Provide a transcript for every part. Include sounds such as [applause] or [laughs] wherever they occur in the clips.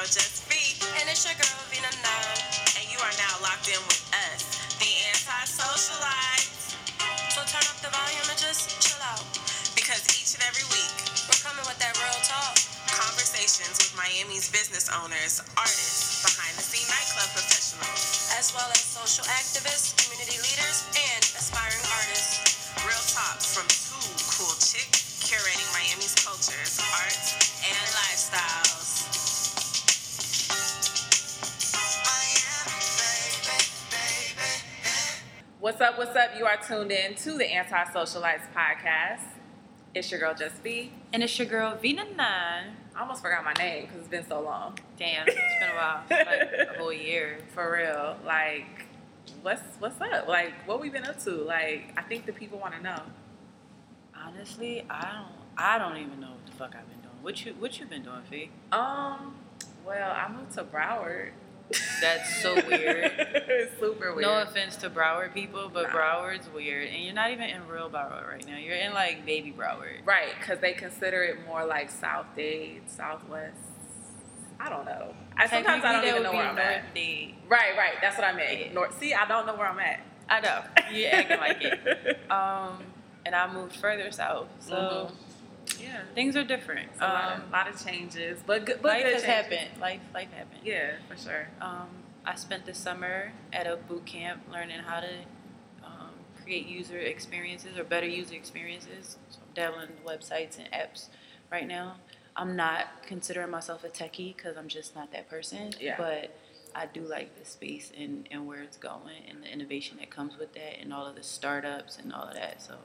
girl Just And it's your girl, Vina Nine. and you are now locked in with us, the anti-socialites, So turn up the volume and just chill out. because each and every week, We're coming with that real talk. conversations with Miami's business owners, artists, behind-the-scene nightclub professionals, As well as social activists, community leaders, and What's up? What's up? You are tuned in to the Anti Socialites podcast. It's your girl Just B. And it's your girl Vina Nine. I almost forgot my name because it's been so long. Damn, it's been a while, like a [laughs] whole year. For real. Like, what's what's up? Like, what we been up to? Like, I think the people want to know. Honestly, I don't, I don't even know what the fuck I've been doing. What you, what you been doing, Fee? Um, well, I moved to Broward. That's so weird. [laughs] super weird. No offense to Broward people, but Nah. Broward's weird, and you're not even in real Broward right now. You're in like baby Broward. Right, because they consider it more like South Dade, Southwest. I don't know. I sometimes I don't even know where I'm at. Dade. Right, right. That's what I meant. Yeah. North. See, I don't know where I'm at. I know you're acting like it. [laughs] Um, and I moved further south, so Mhm. Yeah. things are different. It's a lot, Um, of, lot of changes, but good. But life good has changes. happened. Life, life happened. Yeah, for sure. Um, I spent the summer at a boot camp learning how to um, create user experiences or better user experiences. So I'm dabbling in websites and apps right now. I'm not considering myself a techie because I'm just not that person. Yeah. But I do like the space and, and where it's going and the innovation that comes with that and all of the startups and all of that. So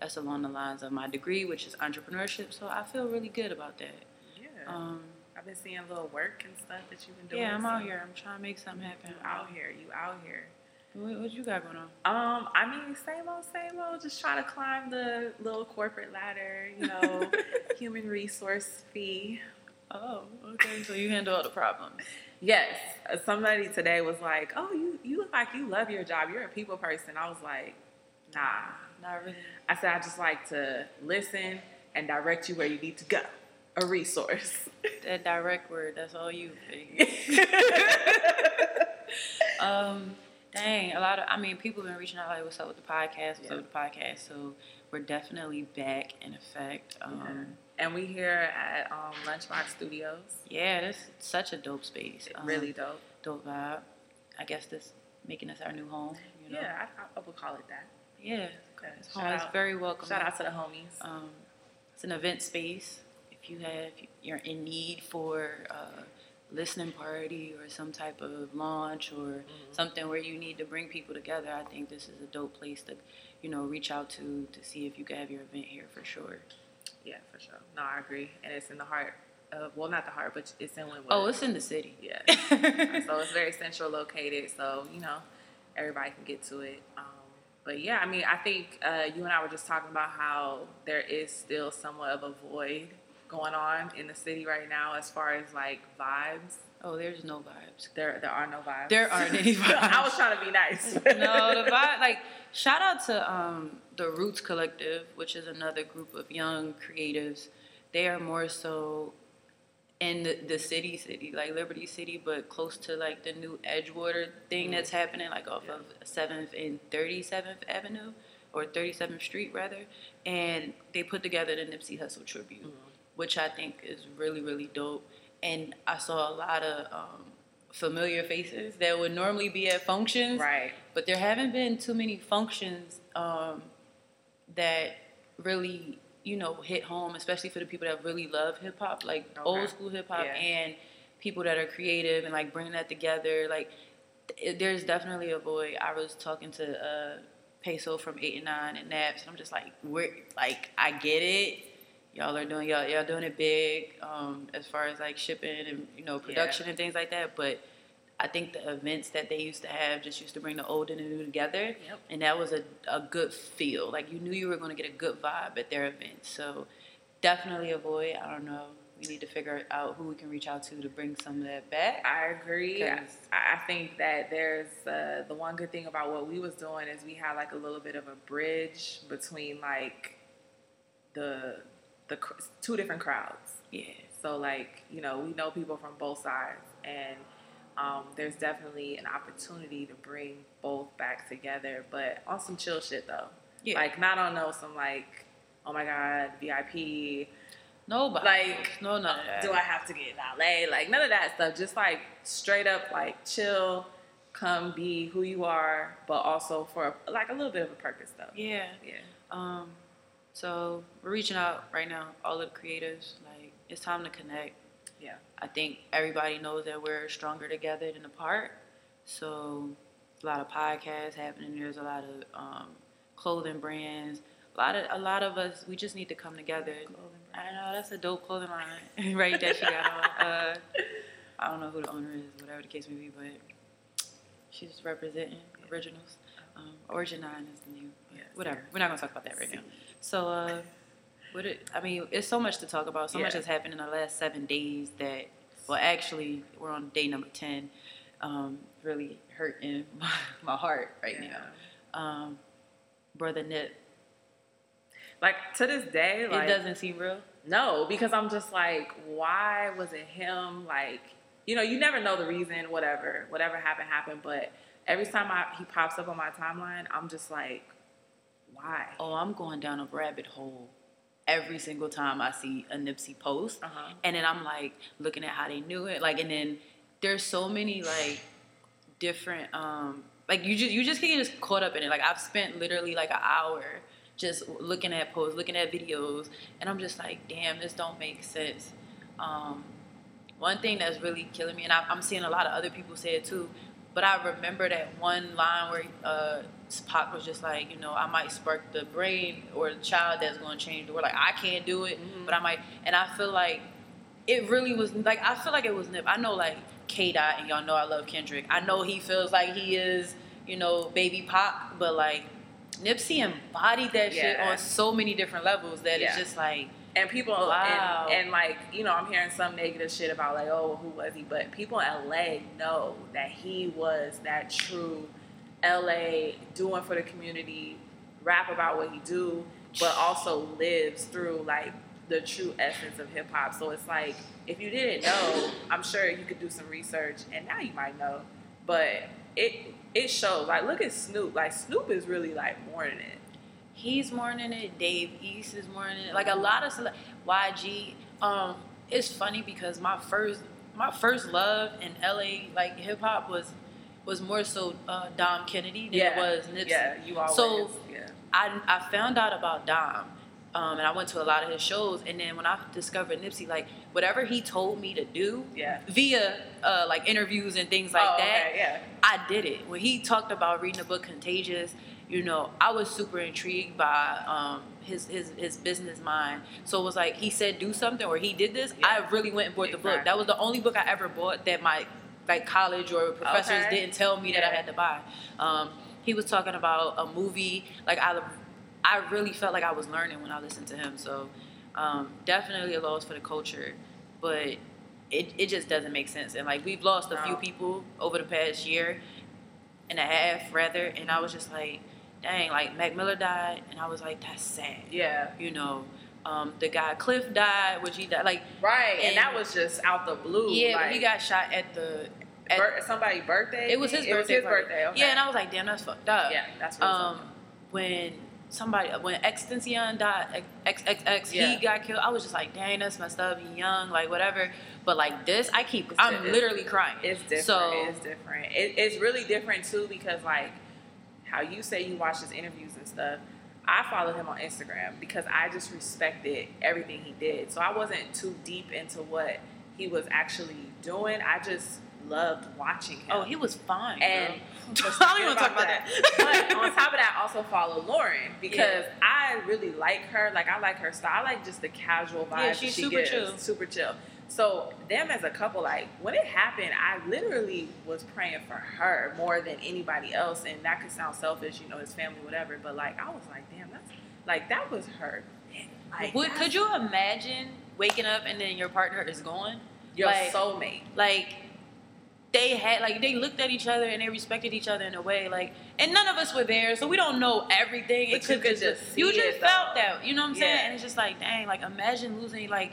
that's along the lines of my degree, which is entrepreneurship. So I feel really good about that. Yeah. Um, I've been seeing a little work and stuff that you've been doing. yeah, I'm out here. I'm trying to make something happen. You out here. You out here. What, what you got going on? Um, I mean, same old, same old. Just trying to climb the little corporate ladder. You know, [laughs] human resource fee. Oh, okay. So you handle all the problems. Yes. Somebody today was like, "Oh, you you look like you love your job. You're a people person." I was like, "Nah." Not really. I said, "I just like to listen and direct you where you need to go. A resource." [laughs] That direct word, that's all you. [laughs] um, dang, a lot of, I mean, people have been reaching out like, what's up with the podcast? What's Yeah. up with the podcast? So we're definitely back in effect. Um, and we here at um, Lunchbox Studios. yeah, is such a dope space. Um, really dope. dope vibe. I guess this making us our new home. You know? Yeah, I, I would call it that. Yeah. Okay. It's, Shout home. out- very welcome. Shout out to the homies. Um, it's an event space. If you have, you're in need for a listening party or some type of launch or something where you need to bring people together, I think this is a dope place to, you know, reach out to to see if you can have your event here for sure. Yeah, for sure. No, I agree. And it's in the heart of, well, not the heart, but it's in Linwood. Oh, it's in the city. Yeah. [laughs] so it's very central located. So, you know, everybody can get to it. Um, but yeah, I mean, I think uh, you and I were just talking about how there is still somewhat of a void going on in the city right now as far as like vibes. oh, there's no vibes. There, there are no vibes. There aren't any vibes. [laughs] I was trying to be nice. [laughs] no, the vibe like shout out to um, the Roots Collective, which is another group of young creatives. They are more so in the, the city, city like Liberty City, but close to like the new Edgewater thing that's happening, like off of Seventh and Thirty Seventh Avenue or Thirty Seventh Street rather. And they put together the Nipsey Hussle tribute, which I think is really really dope. And I saw a lot of um, familiar faces that would normally be at functions right. but there haven't been too many functions um, that really you know hit home especially for the people that really love hip-hop like Okay. old school hip-hop Yeah. and people that are creative and like bringing that together like th- there's definitely a void i was talking to uh, peso from 8 and 9 and naps and i'm just like we're like i get it y'all are doing y'all, y'all doing it big um, as far as like shipping and you know production and things like that but I think the events that they used to have just used to bring the old and the new together, Yep. and that was a, a good feel. Like you knew you were going to get a good vibe at their events. So definitely avoid. I don't know. We need to figure out who we can reach out to to bring some of that back. I agree. I, I think that there's uh, the one good thing about what we was doing is we had like a little bit of a bridge between like the the two different crowds. Yeah. So like, you know, we know people from both sides and um, there's definitely an opportunity to bring both back together, but on some chill shit though. Yeah. Like not on no some like, oh my god, VIP. Nobody. Like, no, no. Do I have to get in LA? Like none of that stuff. Just like straight up like chill, come be who you are, but also for like a little bit of a purpose though. Yeah. Yeah. Um, so we're reaching out right now, all of the creatives. Like it's time to connect. Yeah. I think everybody knows that we're stronger together than apart. So a lot of podcasts happening. There's a lot of um, clothing brands. A lot of a lot of us. We just need to come together. I know that's a dope clothing line, [laughs] right? That she got on. Uh, I don't know who the owner is, whatever the case may be, but she's representing originals. Um, Origin Nine is the new. Yes. Whatever. We're not gonna talk about that right now. So, uh, what it, I mean, it's so much to talk about. So much has happened in the last seven days that, well, actually, we're on day number ten. Um, really hurting [laughs] my, my heart right Yeah. now. Um, brother Nip, Like to this day, like it doesn't seem real. No, because I'm just like, why was it him? Like, you know, you never know the reason, whatever, whatever happened, happened. But every time I, he pops up on my timeline, I'm just like, why? Oh, I'm going down a rabbit hole every single time I see a Nipsey post. Uh-huh. And then I'm like looking at how they knew it. Like, and then there's so many like different, um, like you just you just can get just caught up in it. Like I've spent literally like an hour just looking at posts, looking at videos, and I'm just like, damn, this don't make sense. Um, one thing that's really killing me, and I, I'm seeing a lot of other people say it too, but I remember that one line where uh, Pac was just like, you know, I might spark the brain or the child that's going to change the world. Like I can't do it, Mhm. but I might. And I feel like it really was like I feel like it was Nip. I know like K Dot, and y'all know I love Kendrick. I know he feels like he is, you know, baby Pac, but like Nipsey embodied that shit on so many different levels that Yeah. it's just like And people, Wow. and, and like, you know, I'm hearing some negative shit about like, oh, who was he? But people in LA know that he was that true LA doing for the community, rap about what he do, but also lives through like the true essence of hip hop. So it's like, if you didn't know, I'm sure you could do some research, and now you might know. But it it shows. Like, look at Snoop. Like, Snoop is really like mourning it. He's mourning it. Dave East is mourning it. Like a lot of cele- YG. Um, it's funny because my first my first love in LA like hip hop was was more so uh, Dom Kennedy than it was Nipsey. Yeah, you always. So yeah. I I found out about Dom. Um, and I went to a lot of his shows, and then when I discovered Nipsey, like whatever he told me to do, Yeah. via uh, like interviews and things like oh, that, Okay, yeah. I did it. When he talked about reading the book Contagious, you know, I was super intrigued by um, his, his his business mind. So it was like he said do something or he did this. Yeah. I really went and bought the book. That was the only book I ever bought that my like college or professors Okay. didn't tell me that I had to buy. Um, he was talking about a movie. Like I, I really felt like I was learning when I listened to him. So um, definitely a loss for the culture, but it, it just doesn't make sense. And like we've lost a few people over the past year and a half rather, and I was just like, dang, like Mac Miller died, and I was like, that's sad. Yeah. You know, um, the guy Cliff died, which he died like Right. And, And- that was just out the blue. yeah, like, he got shot at the. At, bir- somebody's birthday. it was his It birthday. was his birthday. Okay. Yeah, and I was like, damn, that's fucked up. yeah, that's Um, when somebody when XXXTentacion died, XXX, Yeah. he got killed. I was just like, dang, that's messed up. He young, like whatever. But like this, I keep, It's I'm different. literally crying. It's different. So it's different. It, it's really different too because like how you say you watch his interviews and stuff. I followed him on Instagram because I just respected everything he did. So I wasn't too deep into what he was actually doing. I just loved watching him. oh, he was fine. and [laughs] [laughs] girl. I don't even want to talk about that. but on [laughs] top of that, I also follow Lauren because I really like her. Like I like her style. I like just the casual vibe. Yeah, she's she super gives. chill. Super chill. So them as a couple, like when it happened, I literally was praying for her more than anybody else. And that could sound selfish, you know, his family, whatever. But like I was like, damn, that's like that was her. Like, Would, could you imagine waking up and then your partner is gone? your like- soulmate? Like they had like they looked at each other and they respected each other in a way like and none of us were there so we don't know everything But it you could could just you just felt though. that you know what i'm saying Yeah. and it's just like dang like imagine losing like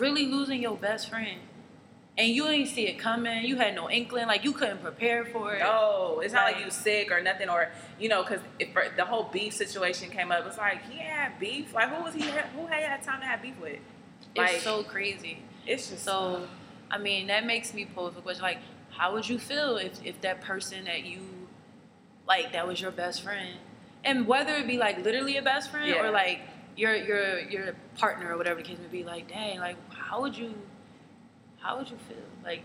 really losing your best friend, and you didn't see it coming. You had no inkling, like you couldn't prepare for it. No, it's not like you sick or nothing, or you know, because if the whole beef situation came up, it's like he had beef. Like who was he? Who had had time to have beef with? Like it's so crazy. it's just So, I mean, that makes me pose the question: like, how would you feel if if that person that you like that was your best friend, and whether it be like literally a best friend Yeah. or like your your your partner or whatever the case may be, like, dang, like, how would you, how would you feel? Like,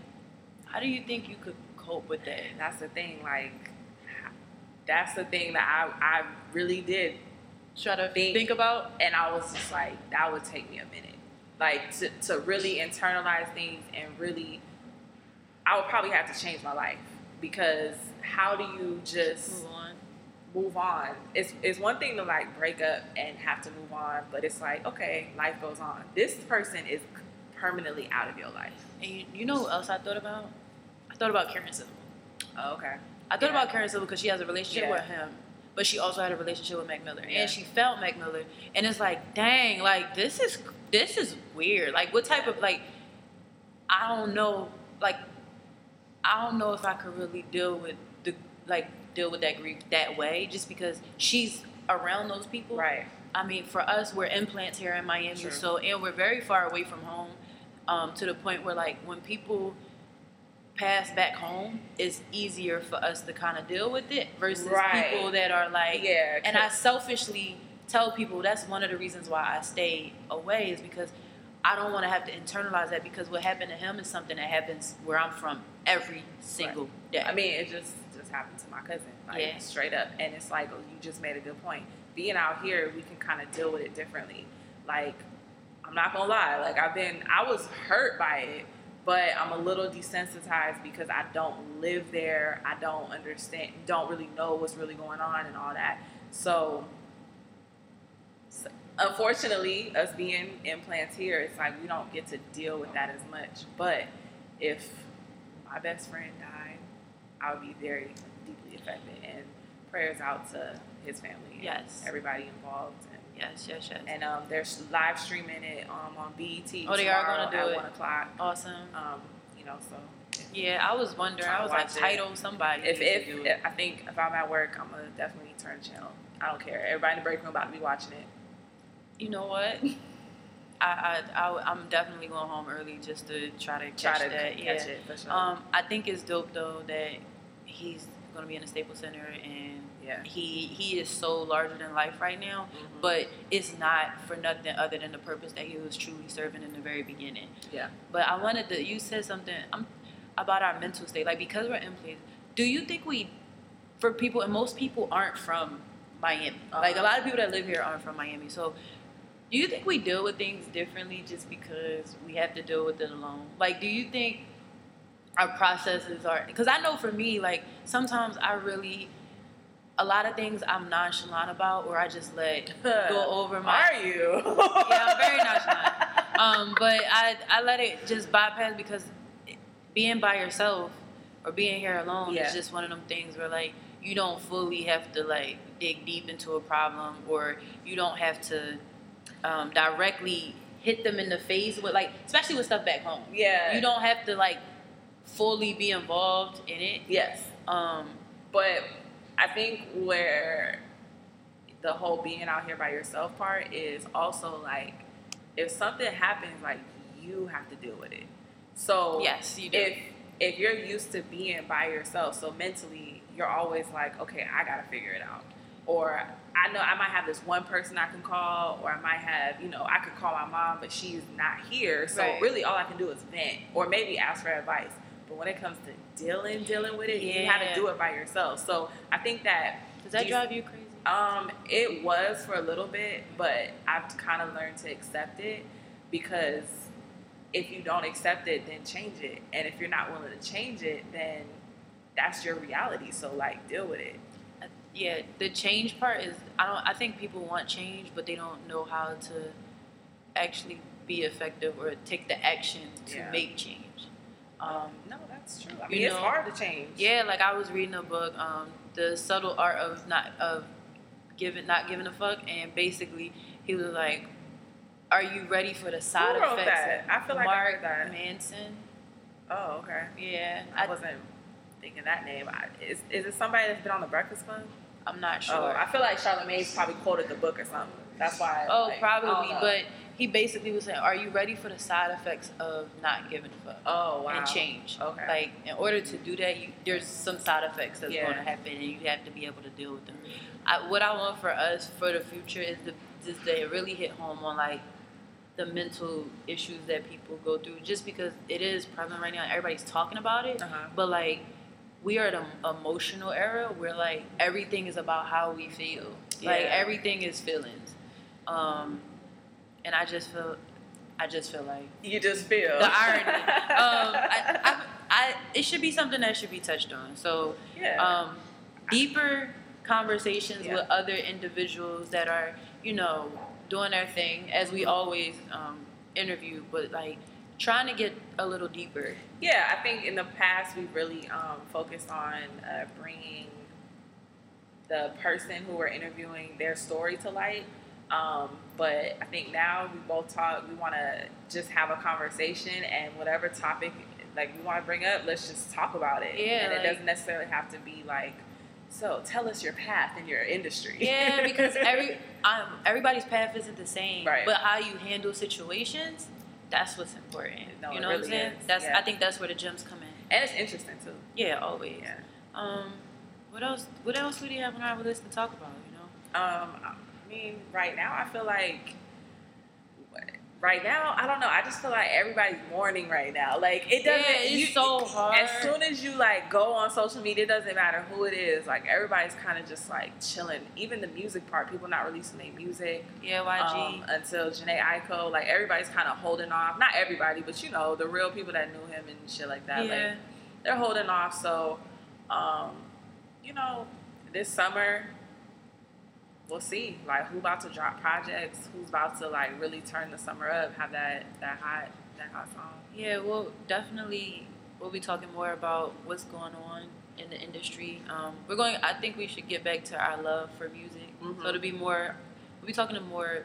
how do you think you could cope with that? that's the thing. Like that's the thing that I I really did Try to Think- think about. and I was just like, that would take me a minute. Like to, to really internalize things and really, I would probably have to change my life because how do you just Move on. move on? It's it's one thing to like break up and have to move on, but it's like okay, life goes on. This person is permanently out of your life. And you, you know what else I thought about? I thought about Karen Civil. Oh, okay. I thought Yeah. about Karen Civil because she has a relationship Yeah. with him, but she also had a relationship with Mac Miller, Yeah. and she felt Mac Miller, and it's like, dang, like this is this is weird. Like, what type of like, I don't know, like, I don't know if I could really deal with the like deal with that grief that way, just because she's around those people. Right. I mean, for us, we're implants here in Miami, True. so and we're very far away from home, um, to the point where like when people pass back home, it's easier for us to kind of deal with it versus Right. people that are like, Yeah, And I selfishly tell people that's one of the reasons why I stay away is because I don't want to have to internalize that because what happened to him is something that happens where I'm from every single day. I mean, it just just happened to my cousin, like Yeah. straight up. And it's like oh, you just made a good point. Being out here, we can kind of deal with it differently. Like, I'm not gonna lie, like I've been, I was hurt by it, but I'm a little desensitized because I don't live there. I don't understand, don't really know what's really going on and all that. So, s- unfortunately, us being implants here, it's like we don't get to deal with that as much. But if my best friend died, I would be very deeply affected. And prayers out to his family and Yes. everybody involved. And, yes, yes, yes. and um, they're live streaming it um, on BET. Oh, they are gonna do at it. one o'clock. awesome. Um, you know, so Yeah, I was wondering. I was like, it. title somebody. if to if. I think if I'm at work, I'm gonna definitely turn the channel. I don't care. Everybody in the break room about to be watching it. you know what, I, I I am definitely going home early just to try to Try catch to that. catch yeah. it for sure. Um, I think it's dope though that he's gonna be in the Staples Center and yeah. he he is so larger than life right now. Mhm. But it's not for nothing other than the purpose that he was truly serving in the very beginning. yeah. But I wanted to. You said something um, about our mental state, like because we're in place. Do you think we, for people, and most people aren't from Miami. Like a Uh-huh. lot of people that live here aren't from Miami. So, do you think we deal with things differently just because we have to deal with it alone? Like, do you think our processes are? Because I know for me, like sometimes I really. A lot of things I'm nonchalant about, or I just let [laughs] go over my Are you? [laughs] yeah, I'm very nonchalant. Um, but I I let it just bypass because being by yourself or being here alone Yeah. is just one of them things where like you don't fully have to like dig deep into a problem or you don't have to um, directly hit them in the face with like especially with stuff back home. Yeah. You don't have to like fully be involved in it. Yes. Um, But I think where the whole being out here by yourself part is also like if something happens, like you have to deal with it. So yes, you do. if if you're used to being by yourself, so mentally you're always like, okay, I gotta figure it out. Or I know I might have this one person I can call, or I might have, you know, I could call my mom, but she's not here. So Right. really all I can do is vent or maybe ask for advice. But when it comes to dealing, dealing with it, you have to do it by yourself. So I think that Does that drive you crazy? um, it was for a little bit, but I've kind of learned to accept it because if you don't accept it, then change it. And if you're not willing to change it, then that's your reality. So like deal with it. Uh, yeah the change part is i don't i think people want change but they don't know how to actually be effective or take the action to Yeah. make change um, No, that's true. I You mean, it's know- hard to change. yeah like i was reading a book um, the subtle art of not of giving not giving a fuck and basically he was like Are you ready for the side Who wrote effects? that? I feel like I Mark heard that. Manson. Oh, okay. Yeah, I wasn't thinking that name. I, is is it somebody that's been on the Breakfast Club? I'm not sure. Oh, I feel like Charlamagne's probably quoted the book or something. That's why. Oh, like, I probably, but he basically was saying, "Are you ready for the side effects of not giving a fuck oh wow. and change? Okay. Like, in order to do that, you, there's some side effects that's Yeah. going to happen, and you have to be able to deal with them. I, what I want for us for the future is to is to really hit home on like the mental issues that people go through, just because it is prevalent right now. Everybody's talking about it, Uh-huh. but like. We are at an emotional era where like everything is about how we feel. Like everything is feelings. Um, and I just feel, I just feel like You just feel the irony. [laughs] um, I, I, I, it should be something that should be touched on. So, yeah. um, deeper conversations Yeah. with other individuals that are, you know, doing their thing, as we always um, interview, but like trying to get a little deeper. Yeah, I think in the past we really um, focused on uh, bringing the person who we're interviewing their story to light. Um, but I think now we both talk. We want to just have a conversation, and whatever topic like we want to bring up, let's just talk about it. Yeah, and it like- doesn't necessarily have to be like. So tell us your path in your industry. Yeah, because [laughs] every um, everybody's path isn't the same, Right. but how you handle situations, that's what's important. No, you know what I'm saying? is, That's yeah. I think that's where the gems come in. and it's interesting too. Yeah, always. Yeah. Um, what else? What else would you have on our list to talk about? You know? Um, I mean, right now I feel like right now I don't know. I just feel like everybody's mourning right now. Like it doesn't. Yeah, it's you- so hard. As soon as you like go on social media, it doesn't matter who it is. Like everybody's kind of just like chilling. Even the music part, people not releasing their music Yeah, YG. um, until Jhené Aiko. Like everybody's kind of holding off. Not everybody, but you know the real people that knew him and shit like that. yeah. Like they're holding off. So, um, you know, this summer, we'll see. Like who about to drop projects? Who's about to like really turn the summer up? Have that that hot that hot song? Yeah, well, definitely we'll be talking more about what's going on in the industry. Um, we're going. I think we should get back to our love for music. Mhm. So it'll be more. We'll be talking to more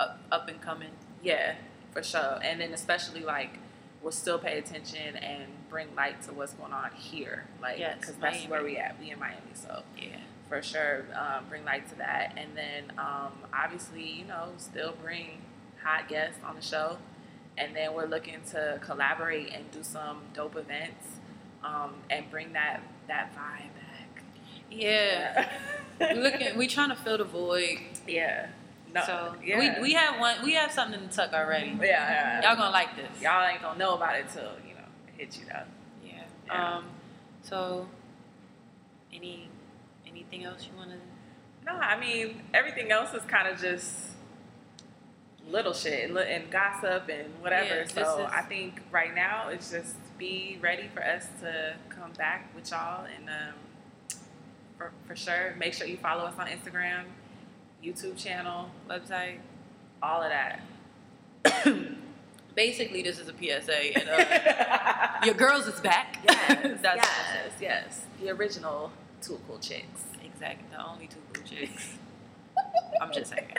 up, up and coming. Yeah, for sure. And then especially like we'll still pay attention and bring light to what's going on here. Like Yes, because that's where we at. We in Miami, so. Yeah. For sure um, bring light to that and then um, obviously you know still bring hot guests on the show and then we're looking to collaborate and do some dope events um, and bring that that vibe back Yeah. we looking. We trying to fill the void. yeah no, so yeah. we we have one. We have something to tuck already. yeah, yeah. Y'all gonna like this. y'all ain't gonna know about it till you know it hit you though Yeah. Yeah. Um. So, any anything else you wanna? no i mean everything else is kind of just little shit and, and gossip and whatever Yeah, so is- i think right now it's just be ready for us to come back with y'all and um, for, for sure make sure you follow us on instagram youtube channel website. all of that [coughs] Basically, this is a PSA, and uh, [laughs] your girls is back. yes That's yes yes the original two cool chicks exactly the only two cool chicks. I'm just saying. [laughs]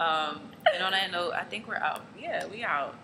Um, and on that note, I think we're out. yeah we out